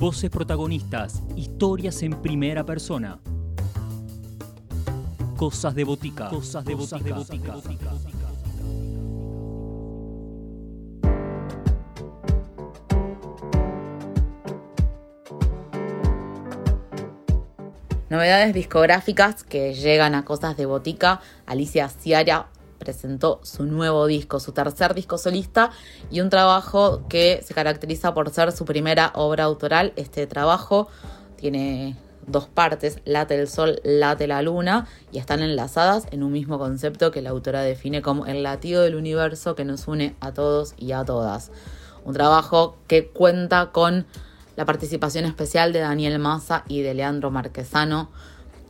Voces protagonistas, historias en primera persona. Cosas de botica. Cosas de botica. Novedades discográficas que llegan a Cosas de Botica. Alicia Ciara presentó su nuevo disco, su tercer disco solista y un trabajo que se caracteriza por ser su primera obra autoral. Este trabajo tiene dos partes, late el sol, late la luna, y están enlazadas en un mismo concepto que la autora define como el latido del universo que nos une a todos y a todas. Un trabajo que cuenta con la participación especial de Daniel Massa y de Leandro Marquesano.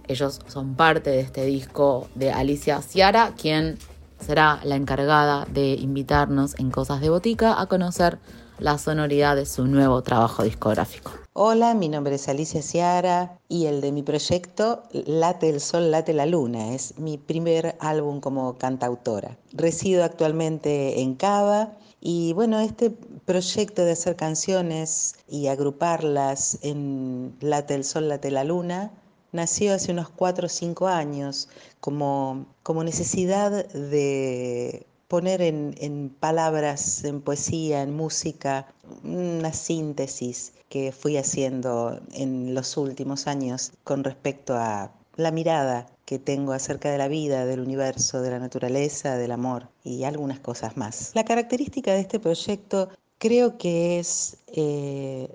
Ellos son parte de este disco de Alicia Ciara, quien será la encargada de invitarnos en Cosas de Botica a conocer la sonoridad de su nuevo trabajo discográfico. Hola, mi nombre es Alicia Ciara y el de mi proyecto Late el Sol, Late la Luna. Es mi primer álbum como cantautora. Resido actualmente en Cava y bueno, este proyecto de hacer canciones y agruparlas en Late el Sol, Late la Luna nació hace unos cuatro o cinco años como, como necesidad de poner en, en, palabras, en poesía, en música, una síntesis que fui haciendo en los últimos años con respecto a la mirada que tengo acerca de la vida, del universo, de la naturaleza, del amor y algunas cosas más. La característica de este proyecto creo que es eh,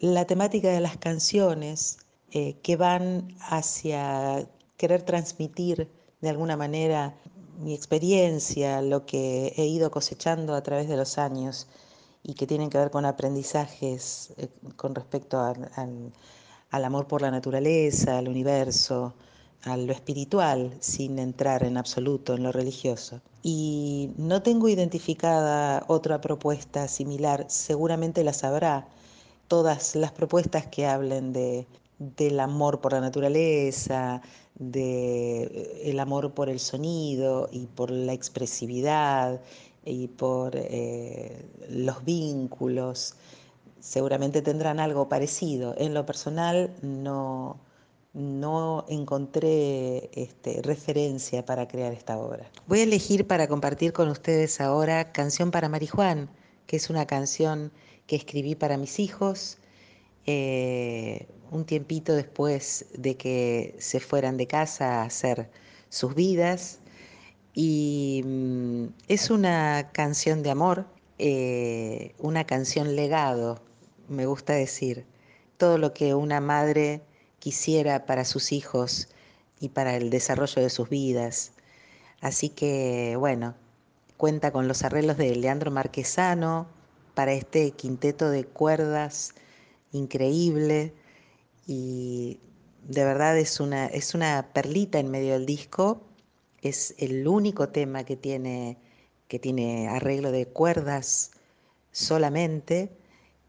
la temática de las canciones eh, que van hacia querer transmitir de alguna manera mi experiencia, lo que he ido cosechando a través de los años y que tienen que ver con aprendizajes eh, con respecto al amor por la naturaleza, al universo, a lo espiritual, sin entrar en absoluto en lo religioso. Y no tengo identificada otra propuesta similar, seguramente las habrá, todas las propuestas que hablen de, del amor por la naturaleza, del eh, amor por el sonido y por la expresividad y por eh, los vínculos, seguramente tendrán algo parecido. En lo personal no, no encontré este, referencia para crear esta obra. Voy a elegir para compartir con ustedes ahora Canción para Marijuán, que es una canción que escribí para mis hijos eh, un tiempito después de que se fueran de casa a hacer sus vidas. Y mm, es una canción de amor, eh, una canción legado, me gusta decir, todo lo que una madre quisiera para sus hijos y para el desarrollo de sus vidas. Así que, bueno, cuenta con los arreglos de Leandro Marquesano para este quinteto de cuerdas increíble y de verdad es una, es una perlita en medio del disco. Es el único tema que tiene, que tiene arreglo de cuerdas solamente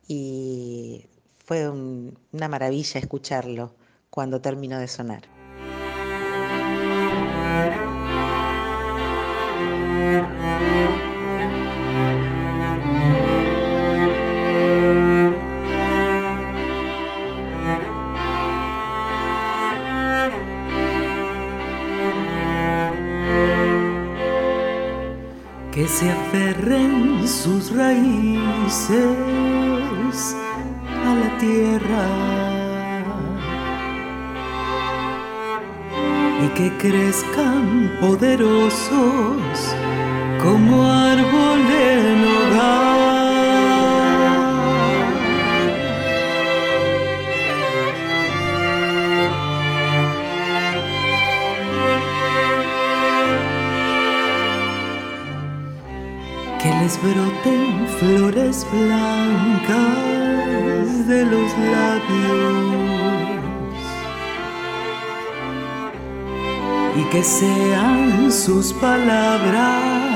y fue una maravilla escucharlo cuando terminó de sonar. Se aferren sus raíces a la tierra. Y que crezcan poderosos como árbol broten flores blancas de los labios. Y que sean sus palabras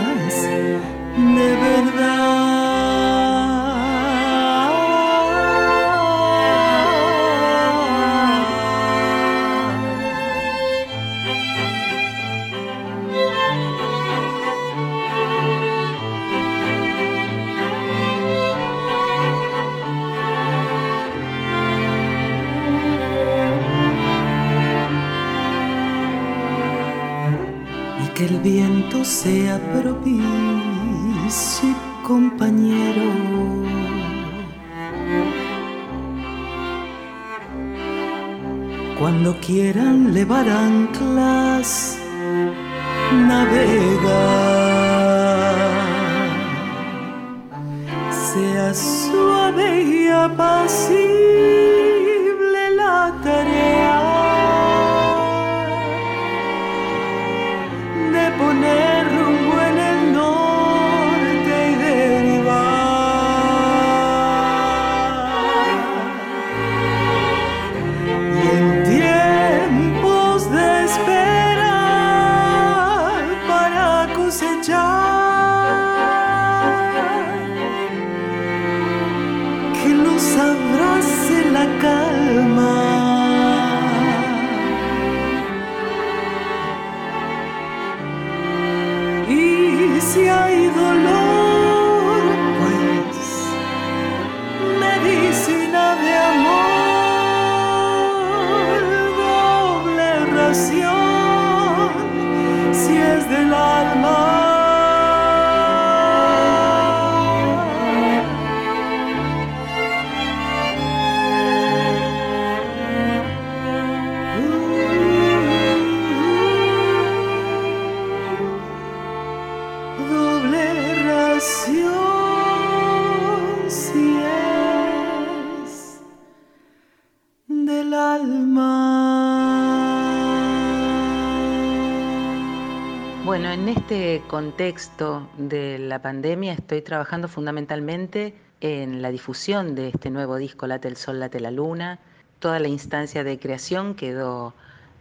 en este contexto de la pandemia estoy trabajando fundamentalmente en la difusión de este nuevo disco Late el Sol, Late la Luna. Toda la instancia de creación quedó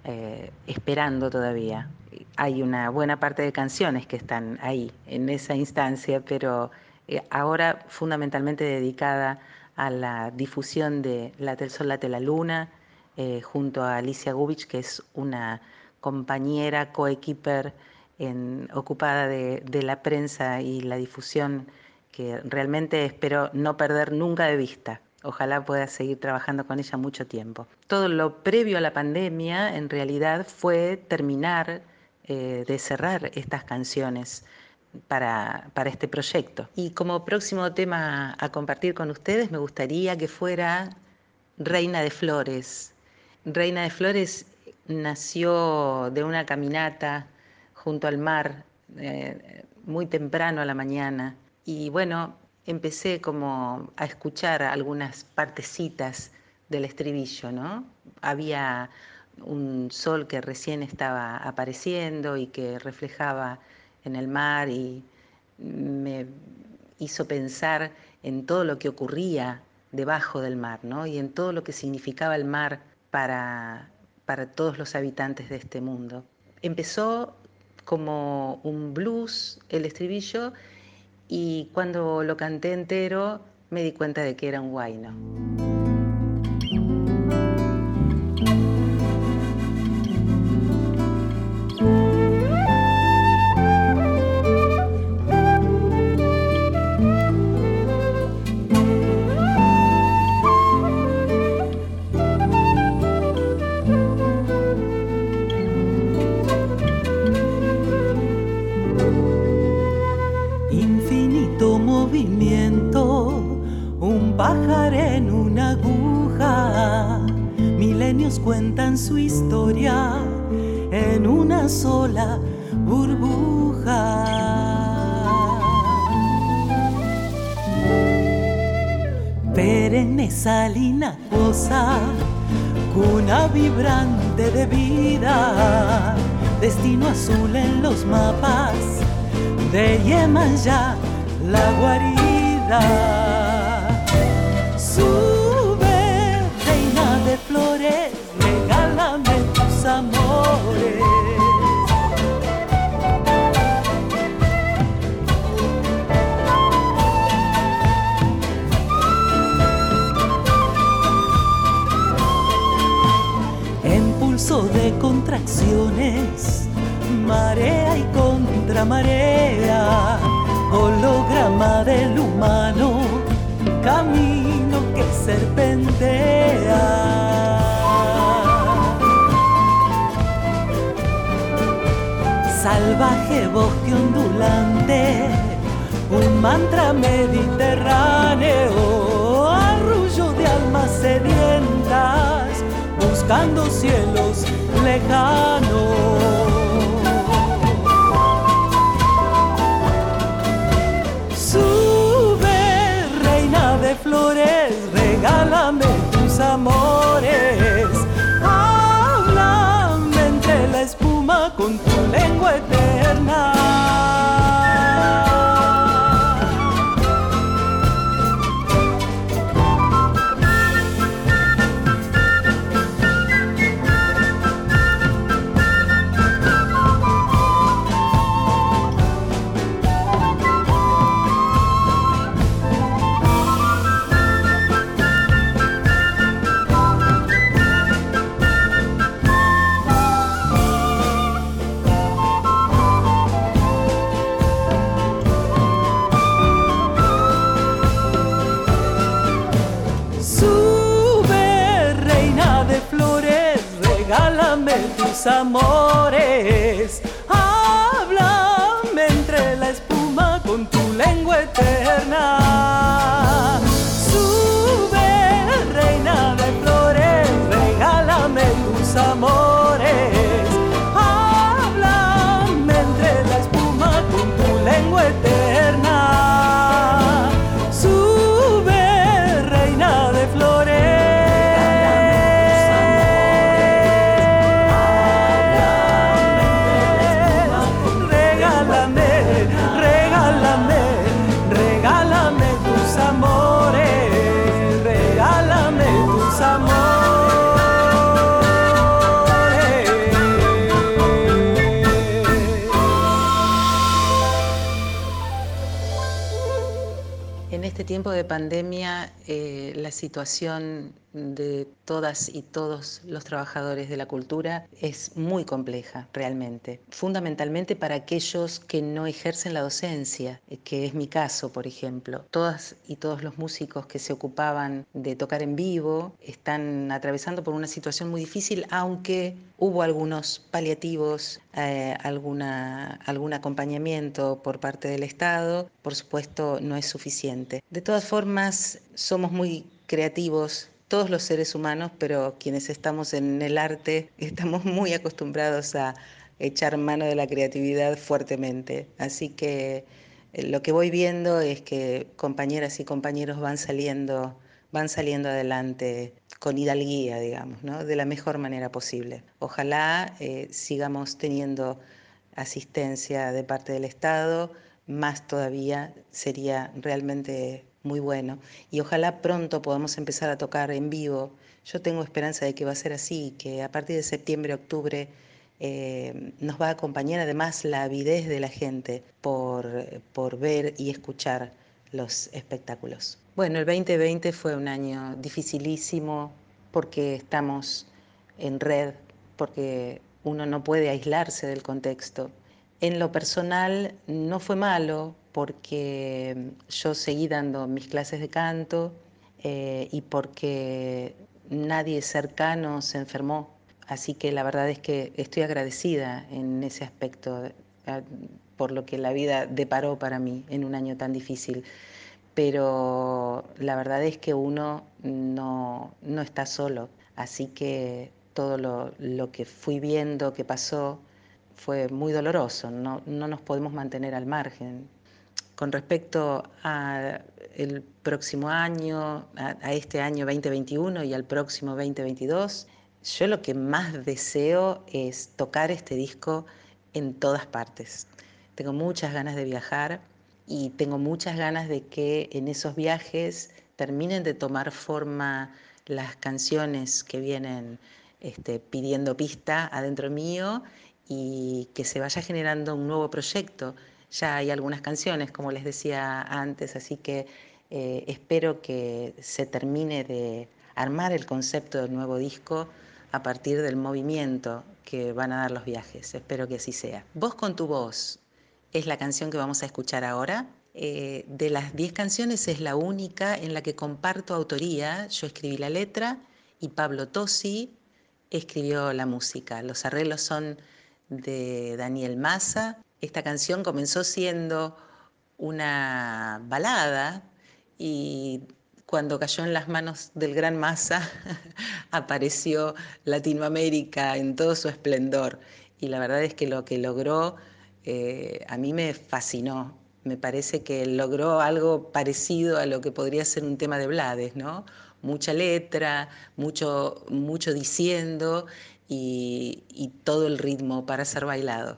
eh, esperando todavía. Hay una buena parte de canciones que están ahí, en esa instancia, pero eh, ahora fundamentalmente dedicada a la difusión de Late el Sol, Late la Luna, eh, junto a Alicia Gubich, que es una compañera, coequiper en- ocupada de, la prensa y la difusión que realmente espero no perder nunca de vista. Ojalá pueda seguir trabajando con ella mucho tiempo. Todo lo previo a la pandemia en realidad fue terminar eh, de cerrar estas canciones para, para este proyecto. Y como próximo tema a compartir con ustedes me gustaría que fuera Reina de Flores. Reina de Flores nació de una caminata junto al mar eh, muy temprano a la mañana y bueno, empecé como a escuchar algunas partecitas del estribillo, ¿no? Había un sol que recién estaba apareciendo y que reflejaba en el mar y me hizo pensar en todo lo que ocurría debajo del mar, ¿no? Y en todo lo que significaba el mar para, para todos los habitantes de este mundo. Empezó como un blues el estribillo y cuando lo canté entero me di cuenta de que era un guayno. Destino azul en los mapas de Yemanjá, la guarida. Sube, reina de flores, marea y contramarea, holograma del humano, camino que serpentea. Salvaje bosque ondulante, un mantra mediterráneo, arrullo de almas sedientas, buscando cielos lejanos. Amores. Háblame entre la espuma con tu lengua eterna. la tiempo de pandemia, eh, la situación de todas y todos los trabajadores de la cultura es muy compleja, realmente. Fundamentalmente para aquellos que no ejercen la docencia, eh, que es mi caso, por ejemplo. Todas y todos los músicos que se ocupaban de tocar en vivo están atravesando por una situación muy difícil, aunque hubo algunos paliativos, eh, alguna, algún acompañamiento por parte del Estado. Por supuesto, no es suficiente. De todas formas, somos muy creativos todos los seres humanos, pero quienes estamos en el arte estamos muy acostumbrados a echar mano de la creatividad fuertemente. Así que eh, lo que voy viendo es que compañeras y compañeros van saliendo, van saliendo adelante con hidalguía, digamos, ¿no? de la mejor manera posible. Ojalá eh, sigamos teniendo asistencia de parte del Estado, más todavía sería realmente muy bueno y ojalá pronto podamos empezar a tocar en vivo. Yo tengo esperanza de que va a ser así, que a partir de septiembre, octubre eh, nos va a acompañar además la avidez de la gente por, por ver y escuchar los espectáculos. Bueno, el 2020 fue un año dificilísimo porque estamos en red, porque uno no puede aislarse del contexto. En lo personal no fue malo porque yo seguí dando mis clases de canto eh, y porque nadie cercano se enfermó. Así que la verdad es que estoy agradecida en ese aspecto por lo que la vida deparó para mí en un año tan difícil. Pero la verdad es que uno no, no está solo. Así que todo lo, lo que fui viendo que pasó fue muy doloroso. No, no nos podemos mantener al margen con respecto al próximo año, a, este año 2021 y al próximo 2022, yo lo que más deseo es tocar este disco en todas partes. Tengo muchas ganas de viajar y tengo muchas ganas de que en esos viajes terminen de tomar forma las canciones que vienen este, pidiendo pista adentro mío y que se vaya generando un nuevo proyecto ya hay algunas canciones, como les decía antes, así que eh, espero que se termine de armar el concepto del nuevo disco a partir del movimiento que van a dar los viajes. Espero que así sea. Voz con tu voz es la canción que vamos a escuchar ahora. Eh, de las 10 canciones es la única en la que comparto autoría. Yo escribí la letra y Pablo Tosi escribió la música. Los arreglos son de Daniel Massa esta canción comenzó siendo una balada y cuando cayó en las manos del gran masa apareció Latinoamérica en todo su esplendor y la verdad es que lo que logró eh, a mí me fascinó. Me parece que logró algo parecido a lo que podría ser un tema de Blades, ¿no? Mucha letra, mucho, mucho diciendo y, y todo el ritmo para ser bailado.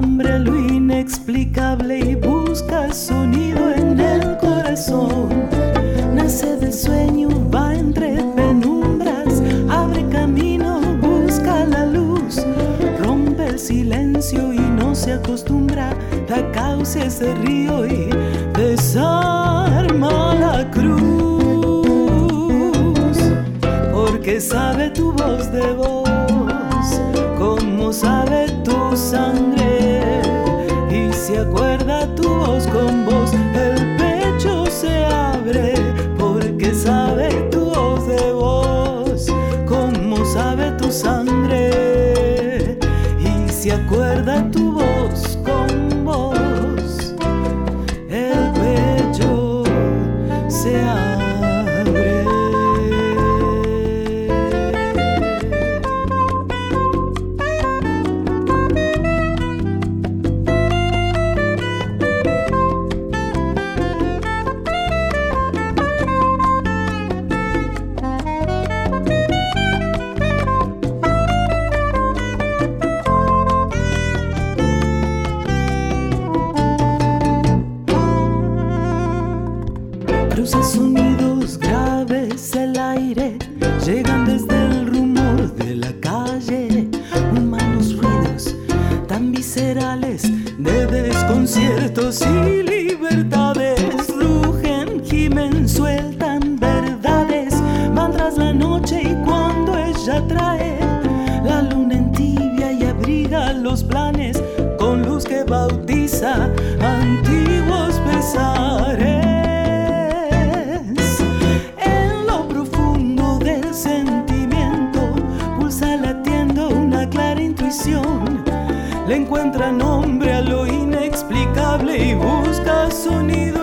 nombre lo inexplicable y busca sonido en el corazón. Nace del sueño, va entre penumbras, abre camino, busca la luz, rompe el silencio y no se acostumbra, da causa ese río y desarma la cruz, porque sabe tu voz de voz, como sabe tu sangre acuerda tu voz con voz, el pecho se abre porque sabe tu voz de voz, como sabe tu sangre. Y se acuerda tu sueltan verdades, van tras la noche y cuando ella trae la luna en tibia y abriga los planes con luz que bautiza antiguos pesares. En lo profundo del sentimiento pulsa latiendo una clara intuición, le encuentra nombre a lo inexplicable y busca sonido.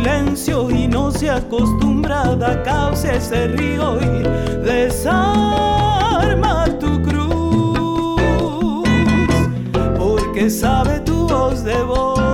silencio y no se acostumbrada causa ese río y desarma tu cruz, porque sabe tu voz de voz.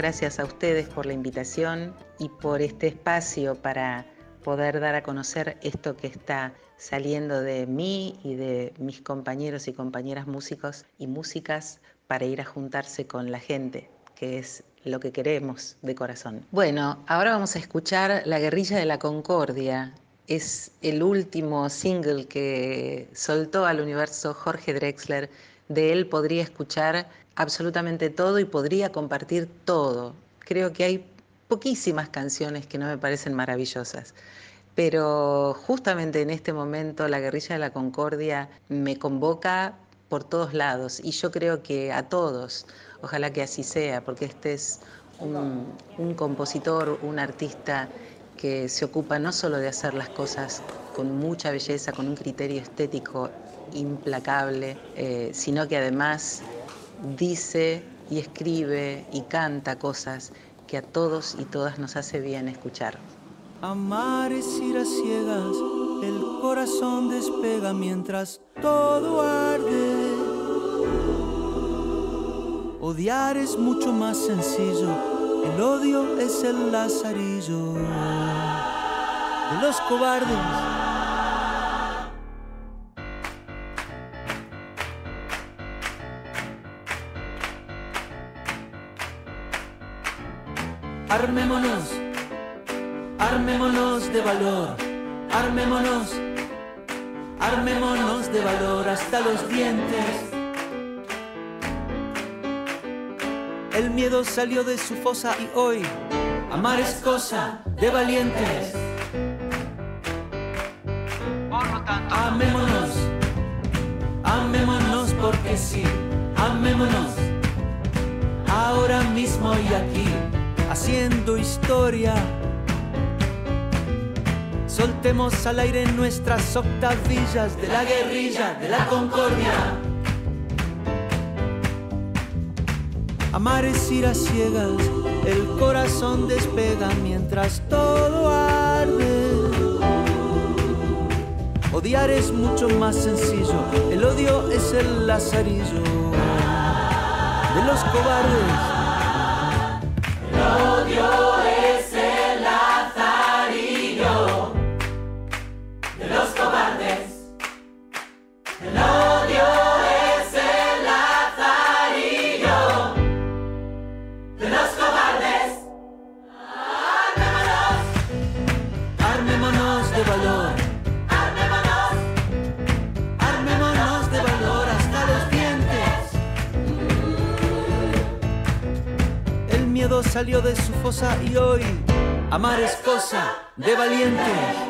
Gracias a ustedes por la invitación y por este espacio para poder dar a conocer esto que está saliendo de mí y de mis compañeros y compañeras músicos y músicas para ir a juntarse con la gente, que es lo que queremos de corazón. Bueno, ahora vamos a escuchar La guerrilla de la concordia. Es el último single que soltó al universo Jorge Drexler. De él podría escuchar absolutamente todo y podría compartir todo. Creo que hay poquísimas canciones que no me parecen maravillosas. Pero justamente en este momento la guerrilla de la concordia me convoca por todos lados y yo creo que a todos, ojalá que así sea, porque este es un, compositor, un artista que se ocupa no solo de hacer las cosas con mucha belleza, con un criterio estético implacable, eh, sino que además dice y escribe y canta cosas que a todos y todas nos hace bien escuchar. Amar es ir a ciegas, el corazón despega mientras todo arde. Odiar es mucho más sencillo, el odio es el lazarillo de los cobardes. Armémonos, armémonos de valor, armémonos, armémonos de valor hasta los dientes. El miedo salió de su fosa y hoy amar es cosa de valientes. Amémonos, amémonos porque sí, amémonos, ahora mismo y aquí haciendo historia. Soltemos al aire nuestras octavillas de la guerrilla, de la concordia. Amar es ir a ciegas, el corazón despega mientras todo arde. Odiar es mucho más sencillo, el odio es el lazarillo de los cobardes. Salió de su fosa y hoy amar es cosa de valientes.